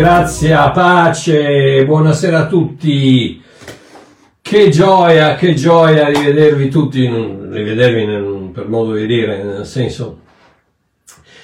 Grazie, pace, buonasera a tutti. Che gioia, che gioia rivedervi tutti, rivedervi nel, per modo di dire, nel senso,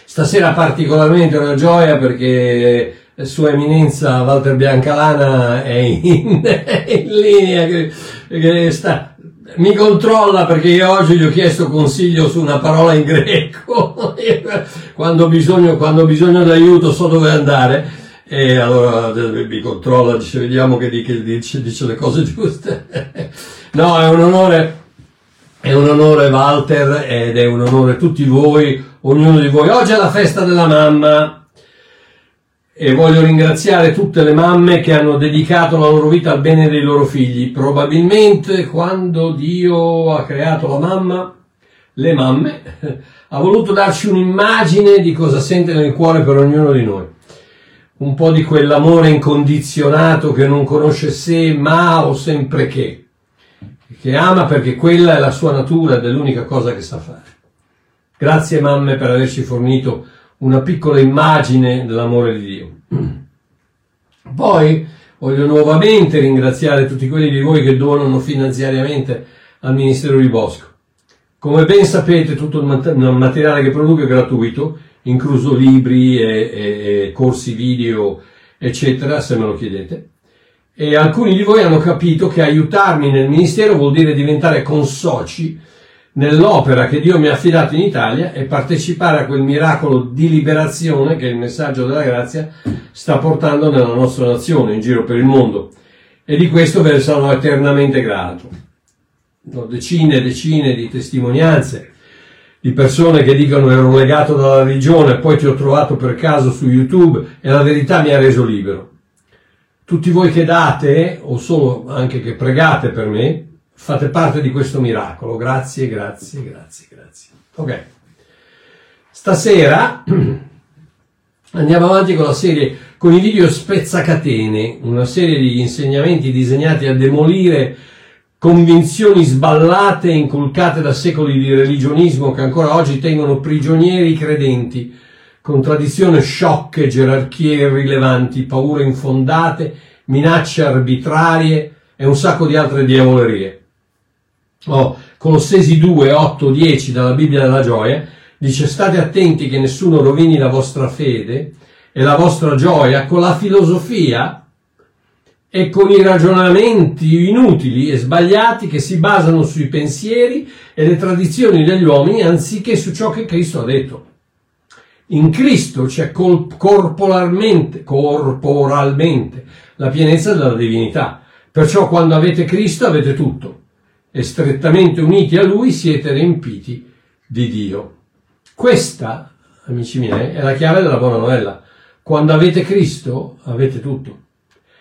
stasera particolarmente una gioia perché Sua Eminenza Walter Biancalana è in, in linea, che, che sta, mi controlla perché io oggi gli ho chiesto consiglio su una parola in greco, quando ho bisogno, quando ho bisogno d'aiuto so dove andare e allora mi controlla, dice vediamo che dice, dice le cose giuste. no, è un onore, è un onore Walter ed è un onore tutti voi, ognuno di voi. Oggi è la festa della mamma e voglio ringraziare tutte le mamme che hanno dedicato la loro vita al bene dei loro figli. Probabilmente quando Dio ha creato la mamma, le mamme, ha voluto darci un'immagine di cosa sente nel cuore per ognuno di noi. Un po' di quell'amore incondizionato che non conosce se, ma o sempre che. Che ama perché quella è la sua natura ed è l'unica cosa che sa fare. Grazie mamme per averci fornito una piccola immagine dell'amore di Dio. Poi voglio nuovamente ringraziare tutti quelli di voi che donano finanziariamente al Ministero di Bosco. Come ben sapete tutto il materiale che produco è gratuito, incluso libri e, e, e corsi video, eccetera, se me lo chiedete. E alcuni di voi hanno capito che aiutarmi nel ministero vuol dire diventare consoci nell'opera che Dio mi ha affidato in Italia e partecipare a quel miracolo di liberazione che il messaggio della grazia sta portando nella nostra nazione, in giro per il mondo. E di questo ve ne sono eternamente grato. Ho decine e decine di testimonianze di persone che dicono ero legato dalla religione, poi ti ho trovato per caso su YouTube e la verità mi ha reso libero. Tutti voi che date, o solo anche che pregate per me, fate parte di questo miracolo. Grazie, grazie, grazie, grazie. Ok. Stasera andiamo avanti con la serie, con i video spezzacatene, una serie di insegnamenti disegnati a demolire convinzioni sballate e inculcate da secoli di religionismo che ancora oggi tengono prigionieri i credenti, con tradizioni sciocche, gerarchie irrilevanti, paure infondate, minacce arbitrarie e un sacco di altre diavolerie. Oh, Colossesi 2, 8, 10 dalla Bibbia della gioia dice state attenti che nessuno rovini la vostra fede e la vostra gioia con la filosofia e con i ragionamenti inutili e sbagliati che si basano sui pensieri e le tradizioni degli uomini anziché su ciò che Cristo ha detto. In Cristo c'è corporalmente, corporalmente la pienezza della divinità. Perciò quando avete Cristo avete tutto e strettamente uniti a Lui siete riempiti di Dio. Questa, amici miei, è la chiave della buona novella. Quando avete Cristo avete tutto.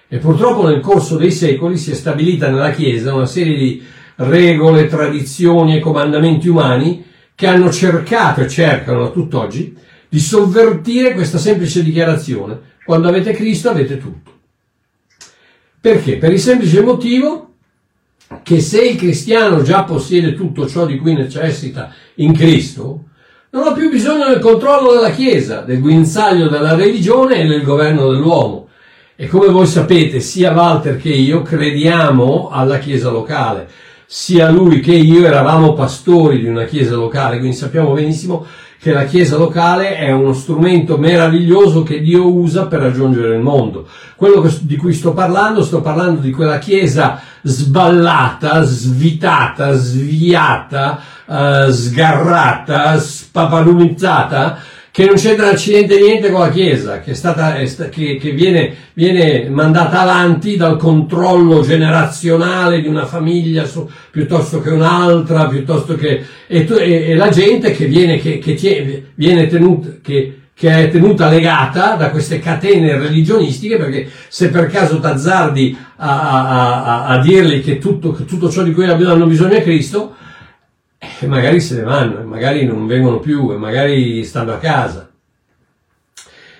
E purtroppo nel corso dei secoli si è stabilita nella Chiesa una serie di regole, tradizioni e comandamenti umani che hanno cercato e cercano a tutt'oggi di sovvertire questa semplice dichiarazione. Quando avete Cristo avete tutto. Perché? Per il semplice motivo che se il cristiano già possiede tutto ciò di cui necessita in Cristo, non ha più bisogno del controllo della Chiesa, del guinzaglio della religione e del governo dell'uomo. E come voi sapete, sia Walter che io crediamo alla Chiesa locale, sia lui che io eravamo pastori di una Chiesa locale, quindi sappiamo benissimo che la Chiesa locale è uno strumento meraviglioso che Dio usa per raggiungere il mondo. Quello di cui sto parlando, sto parlando di quella Chiesa sballata, svitata, sviata, uh, sgarrata, spapalumizzata, che non c'entra accidente niente con la Chiesa, che, stata, che, che viene, viene, mandata avanti dal controllo generazionale di una famiglia su, piuttosto che un'altra, piuttosto che, e, e, e la gente che viene, che, che viene tenuta, che, che è tenuta legata da queste catene religionistiche, perché se per caso t'azzardi a, a, a, a dirgli che tutto, che tutto ciò di cui hanno bisogno è Cristo, e magari se ne vanno, e magari non vengono più, e magari stanno a casa.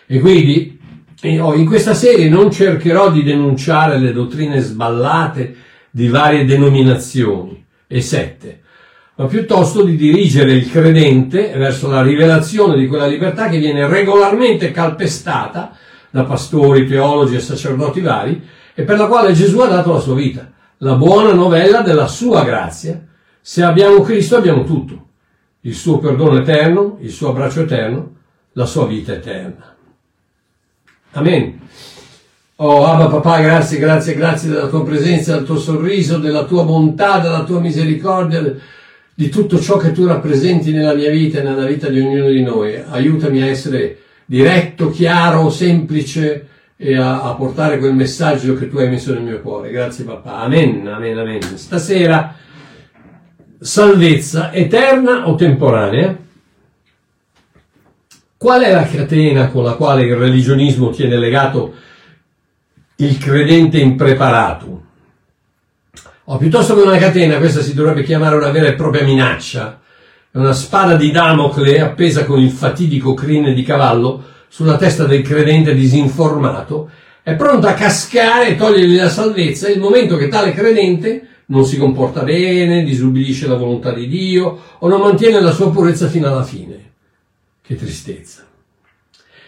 E quindi in questa serie non cercherò di denunciare le dottrine sballate di varie denominazioni e sette, ma piuttosto di dirigere il credente verso la rivelazione di quella libertà che viene regolarmente calpestata da pastori, teologi e sacerdoti vari, e per la quale Gesù ha dato la sua vita. La buona novella della sua grazia. Se abbiamo Cristo abbiamo tutto. Il suo perdono eterno, il suo abbraccio eterno, la sua vita eterna. Amen. Oh Abba papà, grazie, grazie, grazie della tua presenza, del tuo sorriso, della tua bontà, della tua misericordia, di tutto ciò che tu rappresenti nella mia vita e nella vita di ognuno di noi. Aiutami a essere diretto, chiaro, semplice e a, a portare quel messaggio che tu hai messo nel mio cuore. Grazie papà. Amen, amen, amen. Stasera salvezza eterna o temporanea? Qual è la catena con la quale il religionismo tiene legato il credente impreparato. O piuttosto che una catena, questa si dovrebbe chiamare una vera e propria minaccia, è una spada di Damocle appesa con il fatidico crine di cavallo sulla testa del credente disinformato, è pronta a cascare e togliergli la salvezza il momento che tale credente non si comporta bene, disubbidisce la volontà di Dio o non mantiene la sua purezza fino alla fine. Che tristezza.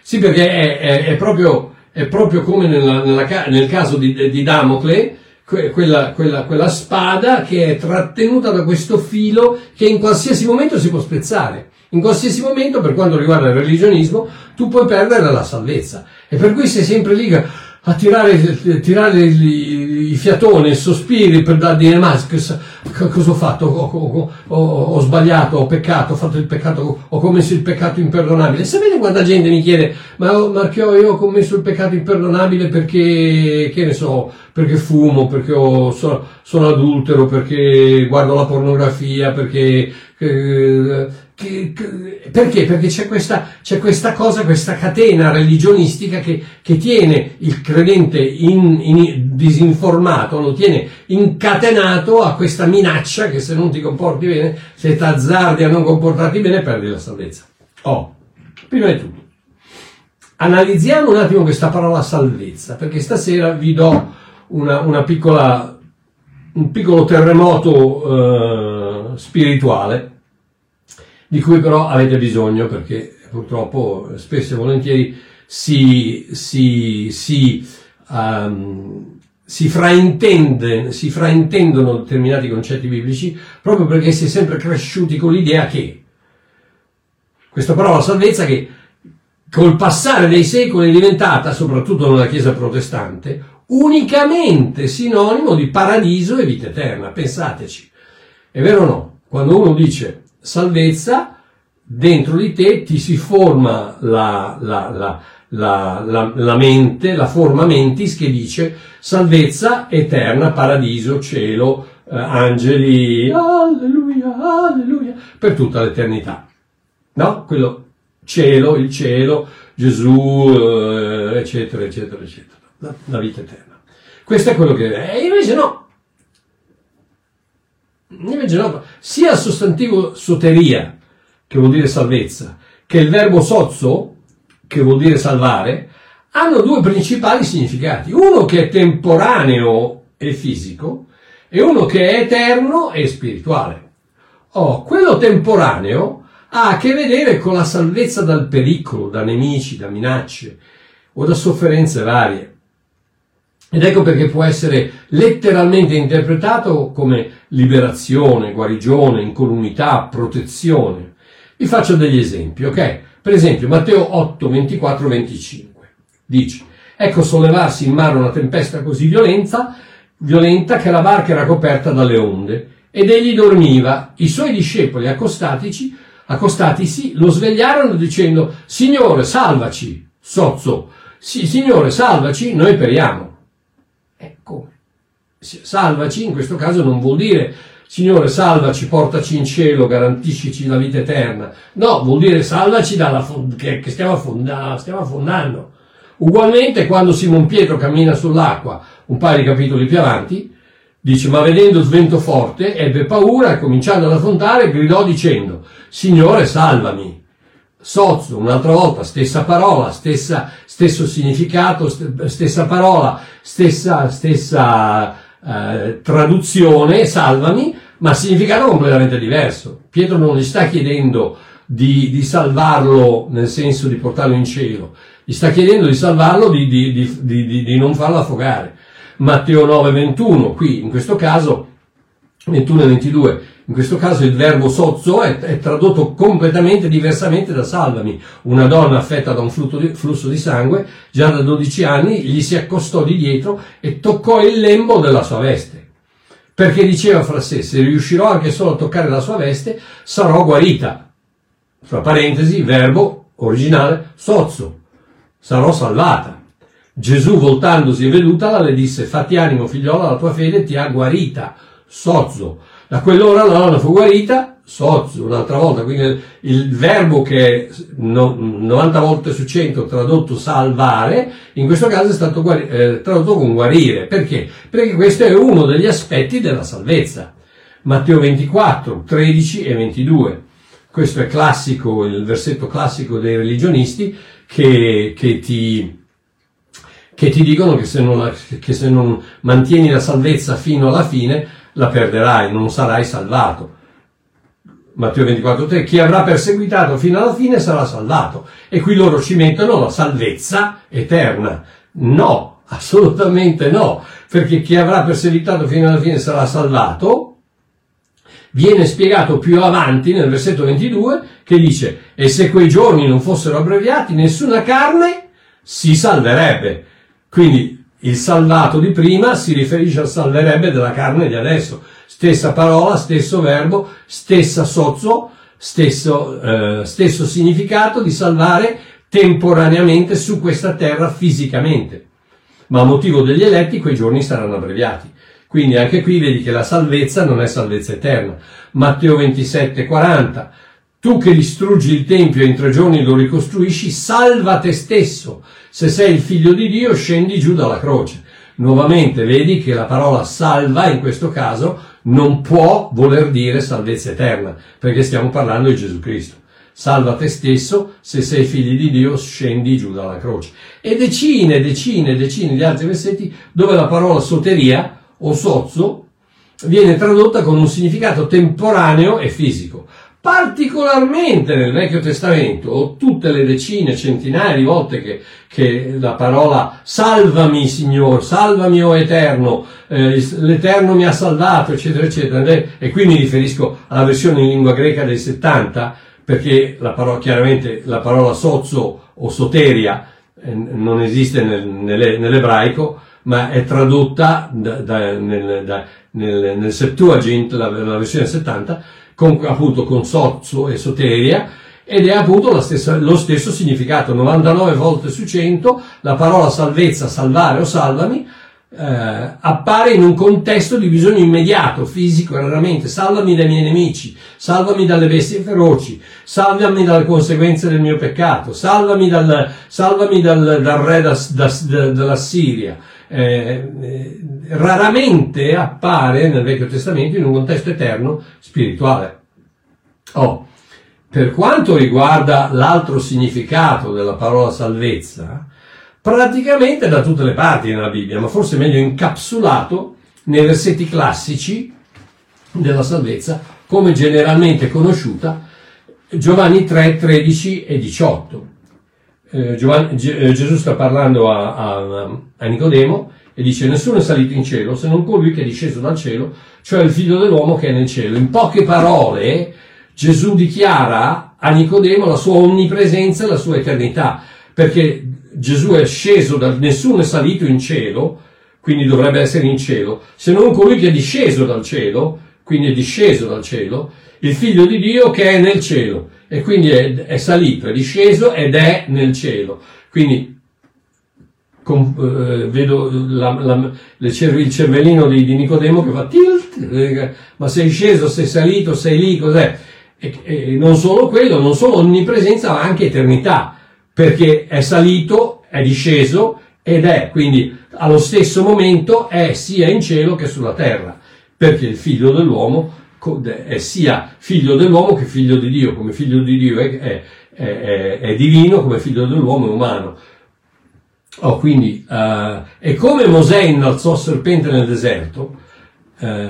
Sì, perché è, è, è proprio è proprio come nella, nella, nel caso di, di Damocle, quella, quella, quella, spada che è trattenuta da questo filo che in qualsiasi momento si può spezzare. In qualsiasi momento, per quanto riguarda il religionismo, tu puoi perdere la salvezza. E per cui sei sempre lì a tirare, tirare i, fiatoni, i sospiri per dar dire ma cosa ho fatto? Ho, ho, ho, sbagliato, ho peccato, ho fatto il peccato, ho commesso il peccato imperdonabile. Sapete quanta gente mi chiede ma Marchio io ho commesso il peccato imperdonabile perché, che ne so, perché fumo, perché ho, sono, sono adultero, perché guardo la pornografia, perché... Eh, che, che, perché? Perché c'è questa, c'è questa, cosa, questa catena religionistica che, che tiene il credente in, in, disinformato, lo tiene incatenato a questa minaccia che se non ti comporti bene, se ti azzardi a non comportarti bene, perdi la salvezza. Oh, prima di tutto, analizziamo un attimo questa parola salvezza, perché stasera vi do una, una piccola, un piccolo terremoto uh, spirituale di cui però avete bisogno perché purtroppo spesso e volentieri si, si, si, um, si, fraintende, si fraintendono determinati concetti biblici proprio perché si è sempre cresciuti con l'idea che questa parola salvezza che col passare dei secoli è diventata, soprattutto nella Chiesa protestante, unicamente sinonimo di paradiso e vita eterna. Pensateci. È vero o no? Quando uno dice salvezza, dentro di te ti si forma la, la, la, la, mente, la forma mentis che dice salvezza eterna, paradiso, cielo, eh, angeli, alleluia, alleluia, per tutta l'eternità. No? Quello cielo, il cielo, Gesù, eh, eccetera, eccetera, eccetera. La, vita eterna. Questo è quello che. E invece no, Invece no, sia il sostantivo soteria, che vuol dire salvezza, che il verbo sozzo, che vuol dire salvare, hanno due principali significati. Uno che è temporaneo e fisico e uno che è eterno e spirituale. Oh, quello temporaneo ha a che vedere con la salvezza dal pericolo, da nemici, da minacce o da sofferenze varie. Ed ecco perché può essere letteralmente interpretato come liberazione, guarigione, incolumità, protezione. Vi faccio degli esempi, ok? Per esempio, Matteo 8, 24, 25 dice: Ecco sollevarsi in mare una tempesta così violenta, violenta che la barca era coperta dalle onde ed egli dormiva. I suoi discepoli accostatici, accostatisi lo svegliarono dicendo: Signore, salvaci, sozzo, sì, Signore, salvaci, noi periamo. Ecco, salvaci in questo caso non vuol dire Signore salvaci, portaci in cielo, garantiscici la vita eterna. No, vuol dire salvaci dalla che, che stiamo, affonda, stiamo affondando. Ugualmente quando Simon Pietro cammina sull'acqua, un paio di capitoli più avanti, dice ma vedendo il vento forte ebbe paura e cominciando ad affondare gridò dicendo Signore salvami. Sozzo, un'altra volta, stessa parola, stessa, stesso significato, stessa parola, stessa, stessa eh, traduzione, salvami, ma significato completamente diverso. Pietro non gli sta chiedendo di, di, salvarlo nel senso di portarlo in cielo, gli sta chiedendo di salvarlo di, di, di non farlo affogare. Matteo 9, 21, qui in questo caso 21 e 22, in questo caso il verbo sozzo è, è, tradotto completamente diversamente da salvami. Una donna affetta da un di, flusso di sangue, già da 12 anni, gli si accostò di dietro e toccò il lembo della sua veste. Perché diceva fra sé, se riuscirò anche solo a toccare la sua veste, sarò guarita. Fra parentesi, verbo originale, sozzo. Sarò salvata. Gesù, voltandosi e vedutala, le disse, fatti animo figliola, la tua fede ti ha guarita. Sozzo da quell'ora la donna fu guarita, sozio, un'altra volta, quindi il verbo che è 90 volte su 100 tradotto salvare, in questo caso è stato guari- eh, tradotto con guarire. Perché? Perché questo è uno degli aspetti della salvezza. Matteo 24, 13 e 22. Questo è classico, il versetto classico dei religionisti che, che ti, che ti dicono che se, non, che se non mantieni la salvezza fino alla fine, la perderai, non sarai salvato. Matteo 24,3 chi avrà perseguitato fino alla fine sarà salvato. E qui loro ci mettono la salvezza eterna. No, assolutamente no, perché chi avrà perseguitato fino alla fine sarà salvato. Viene spiegato più avanti nel versetto 22 che dice e se quei giorni non fossero abbreviati nessuna carne si salverebbe. Quindi il salvato di prima si riferisce al salverebbe della carne di adesso. Stessa parola, stesso verbo, stessa sozzo, stesso, eh, stesso significato di salvare temporaneamente su questa terra fisicamente. Ma a motivo degli eletti quei giorni saranno abbreviati. Quindi anche qui vedi che la salvezza non è salvezza eterna. Matteo 27, 40. Tu che distruggi il Tempio e in tre giorni lo ricostruisci, salva te stesso. Se sei il figlio di Dio, scendi giù dalla croce. Nuovamente vedi che la parola salva in questo caso non può voler dire salvezza eterna, perché stiamo parlando di Gesù Cristo. Salva te stesso, se sei figlio di Dio, scendi giù dalla croce. E decine, decine, decine di altri versetti dove la parola soteria o sozzo viene tradotta con un significato temporaneo e fisico particolarmente nel Vecchio Testamento, tutte le decine, centinaia di volte che, che la parola salvami Signore, salvami o Eterno, eh, l'Eterno mi ha salvato, eccetera, eccetera, e qui mi riferisco alla versione in lingua greca del 70, perché la parola, chiaramente la parola sozzo o soteria eh, non esiste nel, nel, nell'ebraico, ma è tradotta da, da, nel, da, nel, nel Septuagint, la, la versione 70, con, appunto con sozzo e soteria, ed è appunto stessa, lo stesso significato, 99 volte su 100 la parola salvezza, salvare o salvami eh, appare in un contesto di bisogno immediato, fisico, raramente, salvami dai miei nemici, salvami dalle bestie feroci, salvami dalle conseguenze del mio peccato, salvami dal, salvami dal, dal re da, da, da, della Siria. Eh, eh, raramente appare nel Vecchio Testamento in un contesto eterno spirituale. Oh, per quanto riguarda l'altro significato della parola salvezza, praticamente da tutte le parti nella Bibbia, ma forse meglio incapsulato nei versetti classici della salvezza, come generalmente conosciuta, Giovanni 3, 13 e 18 eh, Giovanni, eh, Gesù sta parlando a, a, a, Nicodemo e dice nessuno è salito in cielo se non colui che è disceso dal cielo, cioè il figlio dell'uomo che è nel cielo. In poche parole Gesù dichiara a Nicodemo la sua onnipresenza e la sua eternità, perché Gesù è sceso da nessuno è salito in cielo, quindi dovrebbe essere in cielo, se non colui che è disceso dal cielo, quindi è disceso dal cielo, il figlio di Dio che è nel cielo e quindi è, è salito, è disceso ed è nel cielo. Quindi con, eh, vedo la, la, il cervellino di, di, Nicodemo che fa tilt, eh, ma sei sceso, sei salito, sei lì, cos'è? E, e non solo quello, non solo onnipresenza, ma anche eternità, perché è salito, è disceso ed è, quindi allo stesso momento è sia in cielo che sulla terra, perché il figlio dell'uomo è sia figlio dell'uomo che figlio di Dio, come figlio di Dio è, è, è, è divino, come figlio dell'uomo è umano. Oh, quindi, uh, e come Mosè innalzò il serpente nel deserto, uh,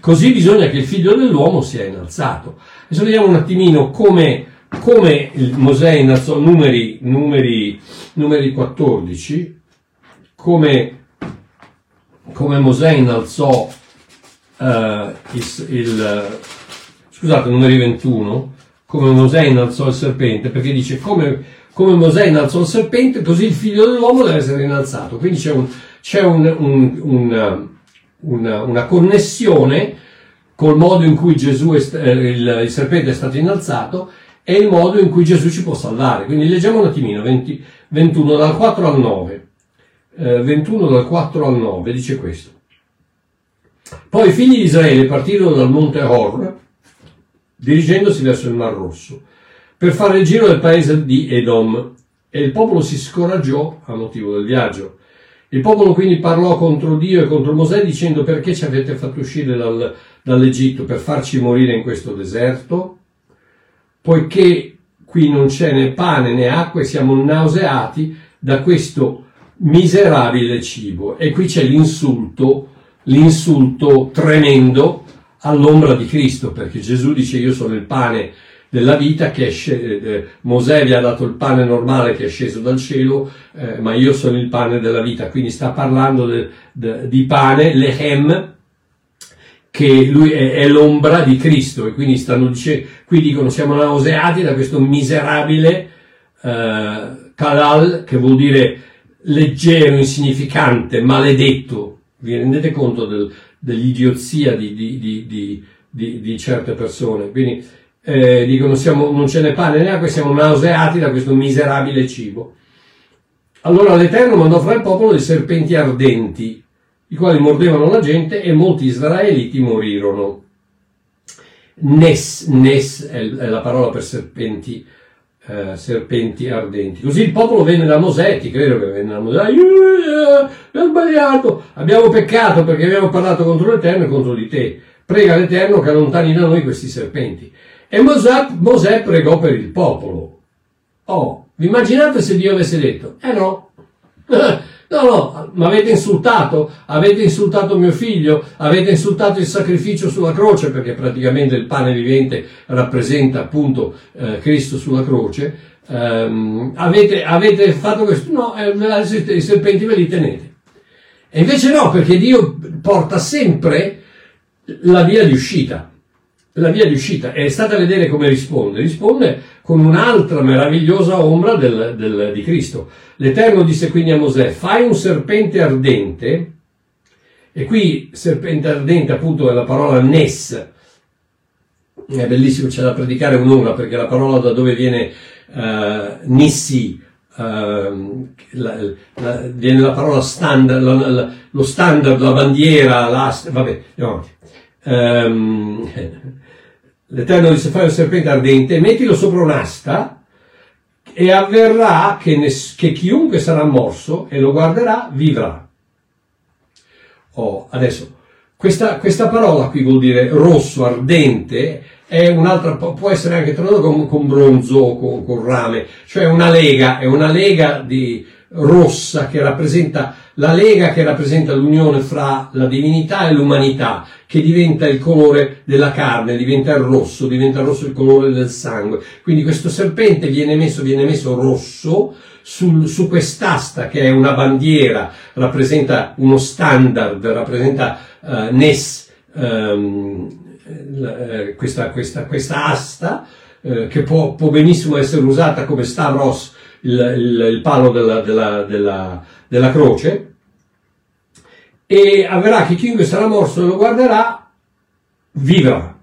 così bisogna che il figlio dell'uomo sia innalzato. Adesso vediamo un attimino come, come Mosè innalzò numeri, numeri, numeri 14, come, come Mosè innalzò uh, il, il, scusate, numeri 21, come Mosè innalzò il serpente, perché dice come, come Mosè innalzò il serpente, così il figlio dell'uomo deve essere innalzato. Quindi c'è, un, c'è un, un, una, una, connessione col modo in cui Gesù è, eh, il, il, serpente è stato innalzato e il modo in cui Gesù ci può salvare. Quindi leggiamo un attimino, 20, 21 dal 4 al 9. Eh, 21 dal 4 al 9 dice questo. Poi i figli di Israele partirono dal monte Hor, dirigendosi verso il Mar Rosso, per fare il giro del paese di Edom, e il popolo si scoraggiò a motivo del viaggio. Il popolo quindi parlò contro Dio e contro Mosè dicendo perché ci avete fatto uscire dal, dall'Egitto per farci morire in questo deserto? Poiché qui non c'è né pane né acqua e siamo nauseati da questo miserabile cibo. E qui c'è l'insulto, l'insulto tremendo all'ombra di Cristo, perché Gesù dice io sono il pane della vita che è eh, Mosè vi ha dato il pane normale che è sceso dal cielo, eh, ma io sono il pane della vita, quindi sta parlando de, de, di pane, lehem, che lui è, è, l'ombra di Cristo e quindi stanno dicendo, qui dicono siamo nauseati da questo miserabile eh, kalal, che vuol dire leggero, insignificante, maledetto. Vi rendete conto del, dell'idiozia di, di, di, di, certe persone? Quindi eh, dicono siamo, non ce n'è pane né acqua, siamo nauseati da questo miserabile cibo. Allora l'Eterno mandò fra il popolo dei serpenti ardenti, i quali mordevano la gente e molti israeliti morirono. Nes, Nes è la parola per serpenti, eh, serpenti ardenti. Così il popolo venne da Mosè, ti credo che venne da Mosè, ho sbagliato, abbiamo peccato perché abbiamo parlato contro l'Eterno e contro di te. Prega l'Eterno che allontani da noi questi serpenti. E Mosè, Mosè pregò per il popolo. Oh, vi immaginate se Dio avesse detto, eh no, no, no, mi avete insultato, avete insultato mio figlio, avete insultato il sacrificio sulla croce, perché praticamente il pane vivente rappresenta appunto eh, Cristo sulla croce, um, avete, avete, fatto questo, no, eh, i serpenti ve li tenete. E invece no, perché Dio porta sempre la via di uscita la via di uscita e state a vedere come risponde. Risponde con un'altra meravigliosa ombra del, del, di Cristo. L'Eterno disse quindi a Mosè, fai un serpente ardente, e qui serpente ardente appunto è la parola Nes, è bellissimo, c'è da predicare un'ora perché la parola da dove viene uh, Nissi, uh, la, la, viene la parola standard, la, lo standard, la bandiera, l'asta, vabbè, andiamo avanti. Um, L'Eterno disse fai un serpente ardente, mettilo sopra un'asta e avverrà che, ne, che chiunque sarà morso e lo guarderà vivrà. Oh, adesso, questa, questa, parola qui vuol dire rosso, ardente, può essere anche tradotto con, con bronzo o con, con, rame, cioè una lega, è una lega di rossa che rappresenta la lega che rappresenta l'unione fra la divinità e l'umanità, che diventa il colore della carne, diventa il rosso, diventa il rosso il colore del sangue. Quindi questo serpente viene messo, viene messo rosso sul, su quest'asta che è una bandiera, rappresenta uno standard, rappresenta uh, Nes, um, uh, questa, questa, questa, asta, uh, che può, può, benissimo essere usata come Stavros, il, il, il palo della, della, della della croce e avverrà che chiunque sarà morso e lo guarderà vivrà.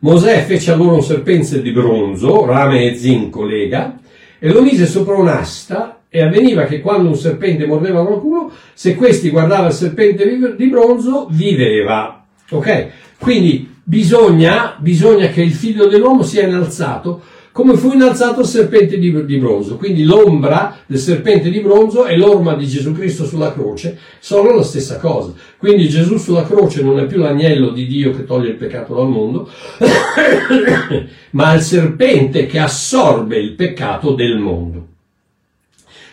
Mosè fece allora un serpente di bronzo, rame e zinco lega, e lo mise sopra un'asta e avveniva che quando un serpente mordeva qualcuno, se questi guardava il serpente di bronzo, viveva. Ok? Quindi bisogna, bisogna che il figlio dell'uomo sia innalzato come fu innalzato il serpente di, di, bronzo. Quindi l'ombra del serpente di bronzo e l'orma di Gesù Cristo sulla croce sono la stessa cosa. Quindi Gesù sulla croce non è più l'agnello di Dio che toglie il peccato dal mondo, ma il serpente che assorbe il peccato del mondo.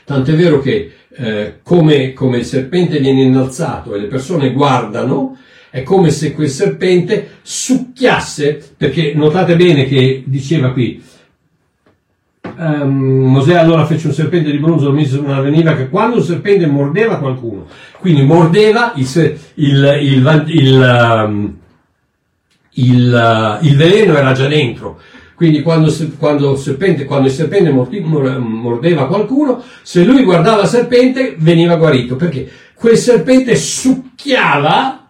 Tant'è vero che eh, come, come il serpente viene innalzato e le persone guardano, È come se quel serpente succhiasse, perché notate bene che diceva qui, um, Mosè allora fece un serpente di bronzo, lo mise su una veniva che quando un serpente mordeva qualcuno, quindi mordeva il, il, il, il um, il, il, veleno era già dentro. Quindi quando, quando, serpente, quando il serpente mordeva qualcuno, se lui guardava il serpente veniva guarito, perché quel serpente succhiava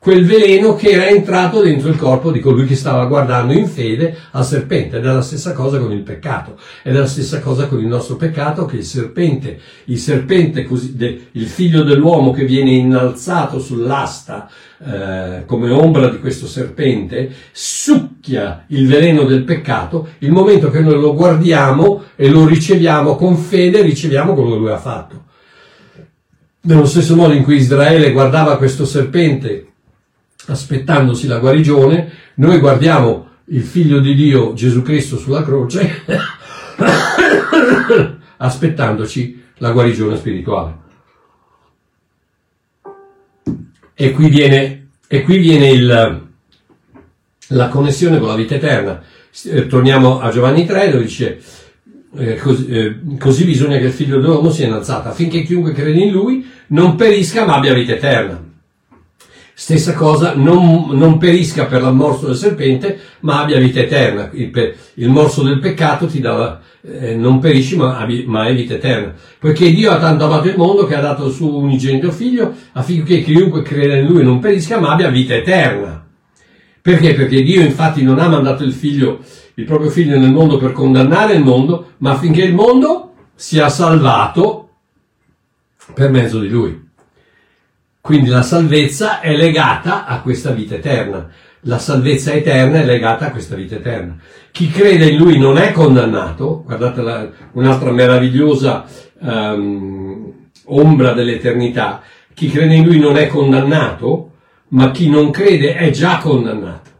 quel veleno che era entrato dentro il corpo di colui che stava guardando in fede al serpente. Ed è la stessa cosa con il peccato. Ed è la stessa cosa con il nostro peccato che il serpente, il serpente, il figlio dell'uomo che viene innalzato sull'asta eh, come ombra di questo serpente, succhia il veleno del peccato, il momento che noi lo guardiamo e lo riceviamo con fede, riceviamo quello che lui ha fatto. Nello stesso modo in cui Israele guardava questo serpente aspettandosi la guarigione, noi guardiamo il figlio di Dio Gesù Cristo sulla croce aspettandoci la guarigione spirituale. E qui viene, e qui viene il, la connessione con la vita eterna. Eh, torniamo a Giovanni 3 dove dice eh, così, eh, così bisogna che il figlio dell'uomo sia innalzato affinché chiunque crede in lui non perisca ma abbia vita eterna. Stessa cosa, non, non perisca per la morso del serpente, ma abbia vita eterna. Il, il morso del peccato ti dà, eh, non perisci, ma, ma hai vita eterna. Poiché Dio ha tanto amato il mondo che ha dato il suo unigenito figlio, affinché chiunque creda in lui non perisca, ma abbia vita eterna. Perché? Perché Dio infatti non ha mandato il figlio, il proprio figlio nel mondo per condannare il mondo, ma affinché il mondo sia salvato per mezzo di lui. Quindi la salvezza è legata a questa vita eterna. La salvezza eterna è legata a questa vita eterna. Chi crede in lui non è condannato, guardate la, un'altra meravigliosa um, ombra dell'eternità, chi crede in lui non è condannato, ma chi non crede è già condannato,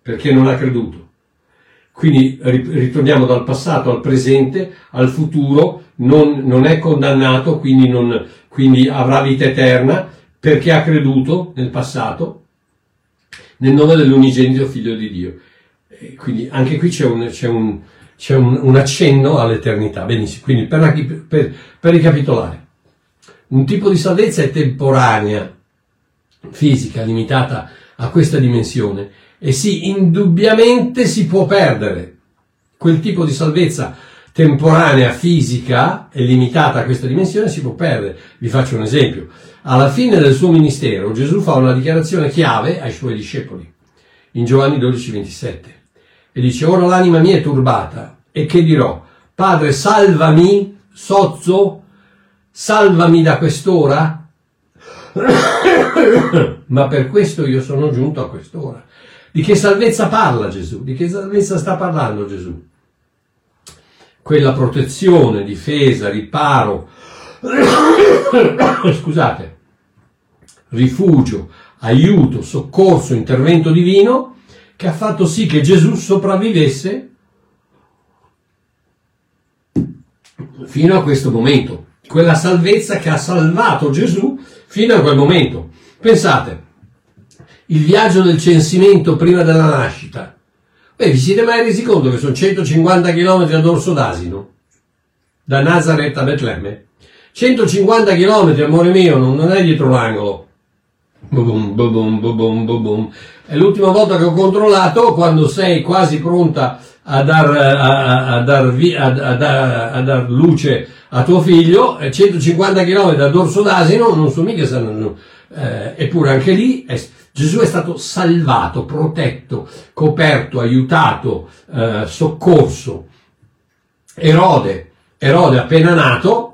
perché non ha creduto. Quindi ritorniamo dal passato al presente, al futuro, non, non è condannato, quindi, non, quindi avrà vita eterna, perché ha creduto nel passato nel nome dell'unigenito figlio di Dio. E quindi anche qui c'è un, c'è un, c'è un, un accenno all'eternità. Benissimo, quindi per, per, per ricapitolare, un tipo di salvezza è temporanea, fisica, limitata a questa dimensione e sì, indubbiamente si può perdere. Quel tipo di salvezza temporanea, fisica e limitata a questa dimensione si può perdere. Vi faccio un esempio. Alla fine del suo ministero Gesù fa una dichiarazione chiave ai suoi discepoli, in Giovanni 12, 27, e dice, ora l'anima mia è turbata, e che dirò? Padre, salvami, sozzo, salvami da quest'ora? Ma per questo io sono giunto a quest'ora. Di che salvezza parla Gesù? Di che salvezza sta parlando Gesù? Quella protezione, difesa, riparo, scusate, rifugio, aiuto, soccorso, intervento divino che ha fatto sì che Gesù sopravvivesse fino a questo momento. Quella salvezza che ha salvato Gesù fino a quel momento. Pensate, il viaggio del censimento prima della nascita. Beh, vi siete mai resi conto che sono 150 km a dorso d'asino? Da Nazareth a Betlemme? 150 km, amore mio, non, è dietro l'angolo. Boom, boom, boom, È l'ultima volta che ho controllato quando sei quasi pronta a dar, a, a, dar, a, a a dar luce a tuo figlio, 150 km da dorso d'asino, non so mica se eh, eppure anche lì è, Gesù è stato salvato, protetto, coperto, aiutato, eh, soccorso. Erode, Erode appena nato,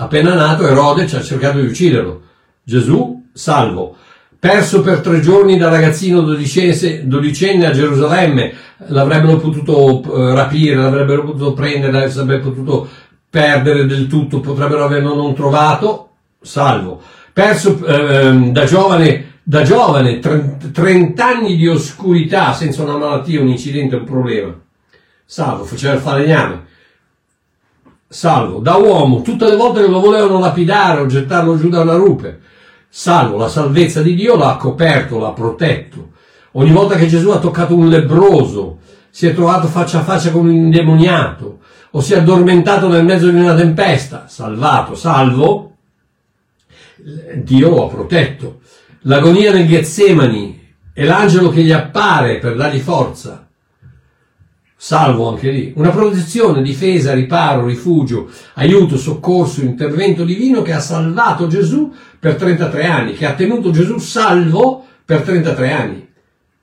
Appena nato Erode ci ha cercato di ucciderlo. Gesù, salvo. Perso per tre giorni da ragazzino dodicenne a Gerusalemme, l'avrebbero potuto eh, rapire, l'avrebbero potuto prendere, l'avrebbero potuto perdere del tutto, potrebbero averlo non trovato, salvo. Perso eh, da giovane, da giovane, 30 anni di oscurità senza una malattia, un incidente, un problema. Salvo, faceva il falegname salvo, da uomo, tutte le volte che lo volevano lapidare o gettarlo giù da una rupe, salvo, la salvezza di Dio l'ha coperto, l'ha protetto. Ogni volta che Gesù ha toccato un lebroso, si è trovato faccia a faccia con un indemoniato, o si è addormentato nel mezzo di una tempesta, salvato, salvo, Dio lo ha protetto. L'agonia nel Getsemani e l'angelo che gli appare per dargli forza, salvo anche lì. Una protezione, difesa, riparo, rifugio, aiuto, soccorso, intervento divino che ha salvato Gesù per 33 anni, che ha tenuto Gesù salvo per 33 anni.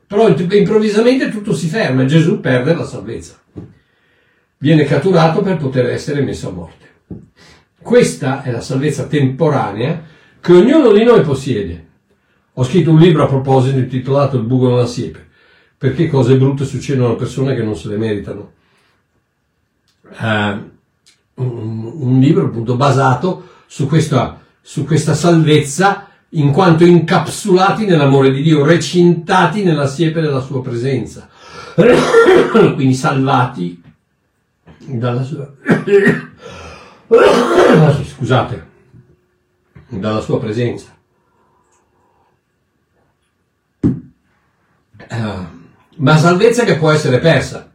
Però improvvisamente tutto si ferma e Gesù perde la salvezza. Viene catturato per poter essere messo a morte. Questa è la salvezza temporanea che ognuno di noi possiede. Ho scritto un libro a proposito intitolato Il buco nella siepe, perché cose brutte succedono a persone che non se le meritano. Uh, un, un, libro appunto basato su questa, su questa salvezza in quanto incapsulati nell'amore di Dio, recintati nella siepe della sua presenza, quindi salvati dalla sua... scusate, dalla sua presenza. Uh, ma salvezza che può essere persa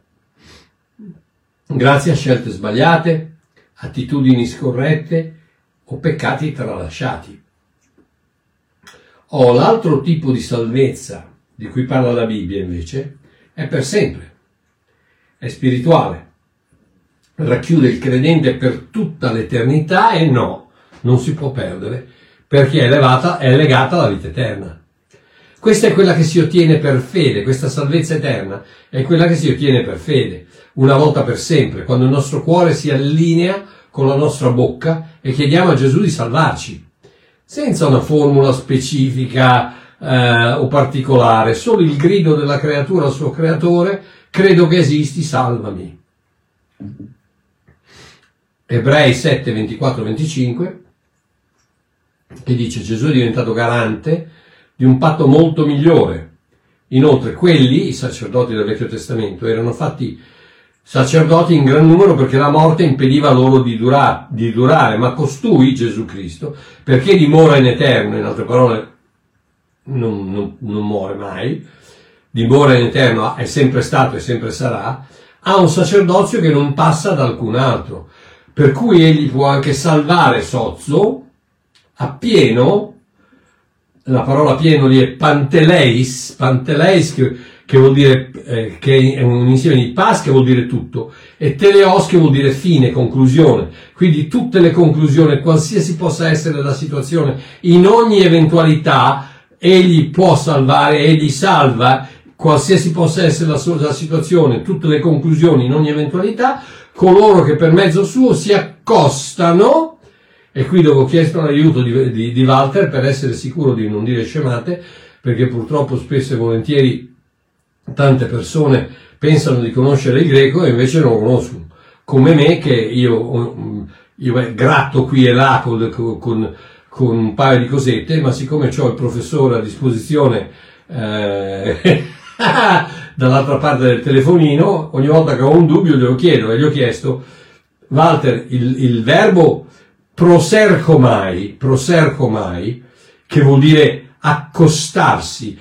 grazie a scelte sbagliate, attitudini scorrette o peccati tralasciati. O l'altro tipo di salvezza di cui parla la Bibbia invece è per sempre, è spirituale, racchiude il credente per tutta l'eternità e no, non si può perdere perché è, elevata, è legata alla vita eterna. Questa è quella che si ottiene per fede, questa salvezza eterna è quella che si ottiene per fede, una volta per sempre, quando il nostro cuore si allinea con la nostra bocca e chiediamo a Gesù di salvarci senza una formula specifica eh, o particolare, solo il grido della creatura al suo creatore, credo che esisti, salvami. Ebrei 7, 24, 25, che dice Gesù è diventato garante di un patto molto migliore. Inoltre quelli, i sacerdoti del Vecchio Testamento, erano fatti sacerdoti in gran numero perché la morte impediva loro di, dura- di durare, ma costui, Gesù Cristo, perché dimora in eterno, in altre parole non, non, non muore mai, dimora in eterno, è sempre stato e sempre sarà, ha un sacerdozio che non passa da alcun altro, per cui egli può anche salvare Sozzo appieno, la parola pieno lì è panteleis, panteleis che che vuol dire eh, che è un insieme di pas che vuol dire tutto e teleos che vuol dire fine, conclusione. Quindi tutte le conclusioni, qualsiasi possa essere la situazione, in ogni eventualità egli può salvare, egli salva, qualsiasi possa essere la, la situazione, tutte le conclusioni in ogni eventualità, coloro che per mezzo suo si accostano e qui devo chiedere l'aiuto di, di, di Walter per essere sicuro di non dire scemate, perché purtroppo spesso e volentieri tante persone pensano di conoscere il greco e invece non lo conoscono, come me che io, io gratto qui e là con, con, con, un paio di cosette, ma siccome ho il professore a disposizione eh, dall'altra parte del telefonino, ogni volta che ho un dubbio glielo chiedo e gli ho chiesto, Walter, il, il verbo prosercomai, prosercomai, che vuol dire accostarsi,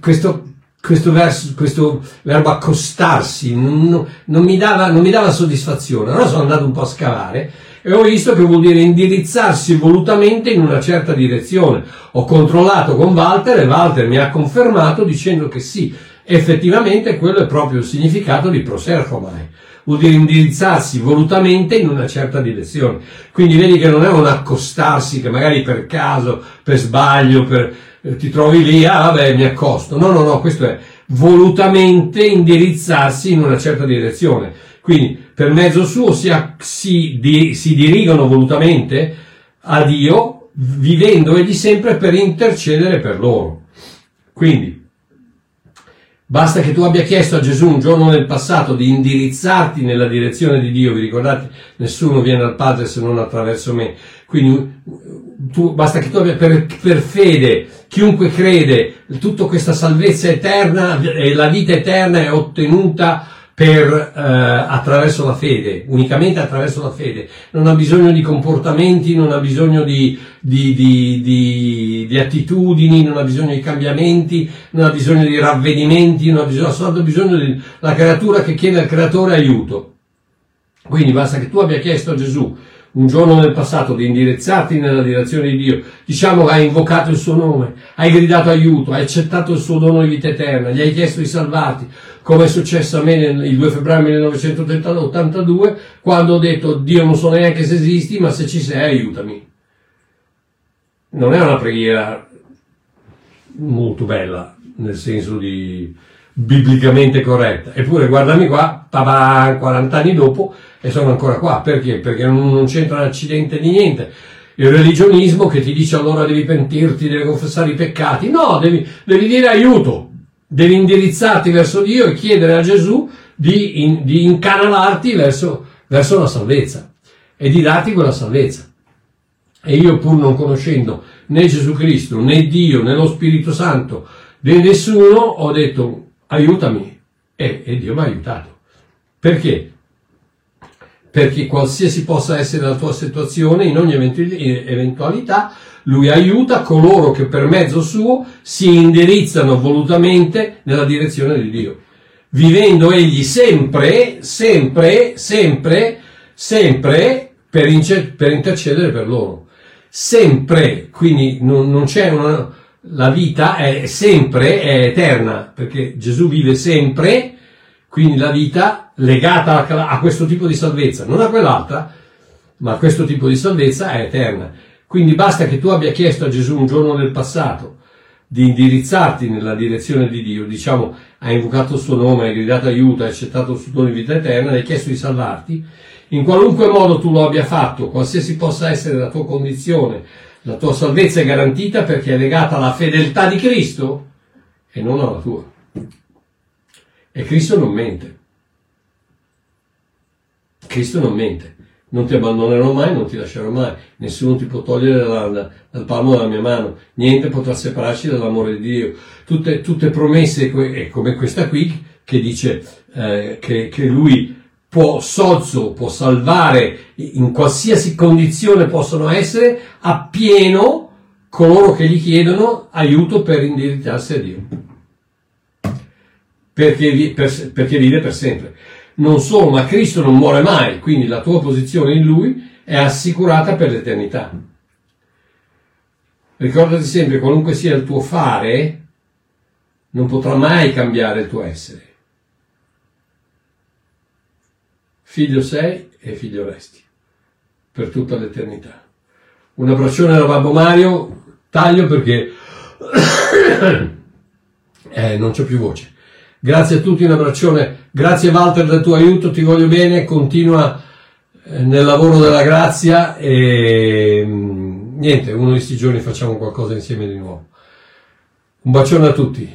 questo questo, verso, questo verbo accostarsi non, non, mi dava, non mi dava soddisfazione. Allora sono andato un po' a scavare e ho visto che vuol dire indirizzarsi volutamente in una certa direzione. Ho controllato con Walter e Walter mi ha confermato dicendo che sì, effettivamente quello è proprio il significato di proserfomai. Vuol dire indirizzarsi volutamente in una certa direzione. Quindi vedi che non è un accostarsi che magari per caso, per sbaglio, per, eh, ti trovi lì, ah vabbè mi accosto. No, no, no, questo è volutamente indirizzarsi in una certa direzione. Quindi per mezzo suo si, si, di, si dirigono volutamente a Dio, vivendo egli sempre per intercedere per loro. Quindi, basta che tu abbia chiesto a Gesù un giorno nel passato di indirizzarti nella direzione di Dio, vi ricordate? Nessuno viene al Padre se non attraverso me. Quindi tu, basta che tu abbia per, per fede chiunque crede, tutta questa salvezza eterna e la vita eterna è ottenuta per, eh, attraverso la fede, unicamente attraverso la fede. Non ha bisogno di comportamenti, non ha bisogno di, di, di, di, attitudini, non ha bisogno di cambiamenti, non ha bisogno di ravvedimenti, non ha bisogno, ha soltanto bisogno della creatura che chiede al creatore aiuto. Quindi basta che tu abbia chiesto a Gesù un giorno nel passato di indirizzarti nella direzione di Dio, diciamo che hai invocato il suo nome, hai gridato aiuto, hai accettato il suo dono di vita eterna, gli hai chiesto di salvarti, come è successo a me il 2 febbraio 1982, quando ho detto Dio non so neanche se esisti, ma se ci sei aiutami. Non è una preghiera molto bella, nel senso di biblicamente corretta. Eppure guardami qua, tabà, 40 anni dopo, e sono ancora qua. Perché? Perché non, non c'entra un accidente di niente. Il religionismo che ti dice allora devi pentirti, devi confessare i peccati. No, devi, devi dire aiuto. Devi indirizzarti verso Dio e chiedere a Gesù di, in, di incanalarti verso, verso la salvezza e di darti quella salvezza. E io pur non conoscendo né Gesù Cristo, né Dio, né lo Spirito Santo, né nessuno, ho detto aiutami. E, e Dio mi ha aiutato. Perché? Perché qualsiasi possa essere la tua situazione, in ogni eventualità, lui aiuta coloro che per mezzo suo si indirizzano volutamente nella direzione di Dio, vivendo egli sempre, sempre, sempre, sempre per, incer- per intercedere per loro. Sempre, quindi non, non c'è una, la vita è sempre, è eterna, perché Gesù vive sempre, quindi la vita legata a questo tipo di salvezza, non a quell'altra, ma a questo tipo di salvezza è eterna. Quindi basta che tu abbia chiesto a Gesù un giorno nel passato di indirizzarti nella direzione di Dio, diciamo, hai invocato il suo nome, hai gridato aiuto, hai accettato il suo dono di vita eterna, hai chiesto di salvarti, in qualunque modo tu lo abbia fatto, qualsiasi possa essere la tua condizione, la tua salvezza è garantita perché è legata alla fedeltà di Cristo e non alla tua. E Cristo non mente. Cristo non mente. Non ti abbandonerò mai, non ti lascerò mai. Nessuno ti può togliere dal, palmo della mia mano. Niente potrà separarci dall'amore di Dio. Tutte, tutte promesse, come questa qui, che dice eh, che, che Lui può sozzo, può salvare in qualsiasi condizione possono essere, appieno coloro che gli chiedono aiuto per indirizzarsi a Dio. Perché, per, perché vive per sempre. Non solo, ma Cristo non muore mai, quindi la tua posizione in Lui è assicurata per l'eternità. Ricordati sempre, qualunque sia il tuo fare, non potrà mai cambiare il tuo essere. figlio sei e figlio resti, per tutta l'eternità. Un abbraccione da Babbo Mario, taglio perché eh, non c'ho più voce. Grazie a tutti, un abbraccione, grazie Walter del tuo aiuto, ti voglio bene, continua eh, nel lavoro della grazia e mm, niente, uno di questi giorni facciamo qualcosa insieme di nuovo. Un bacione a tutti.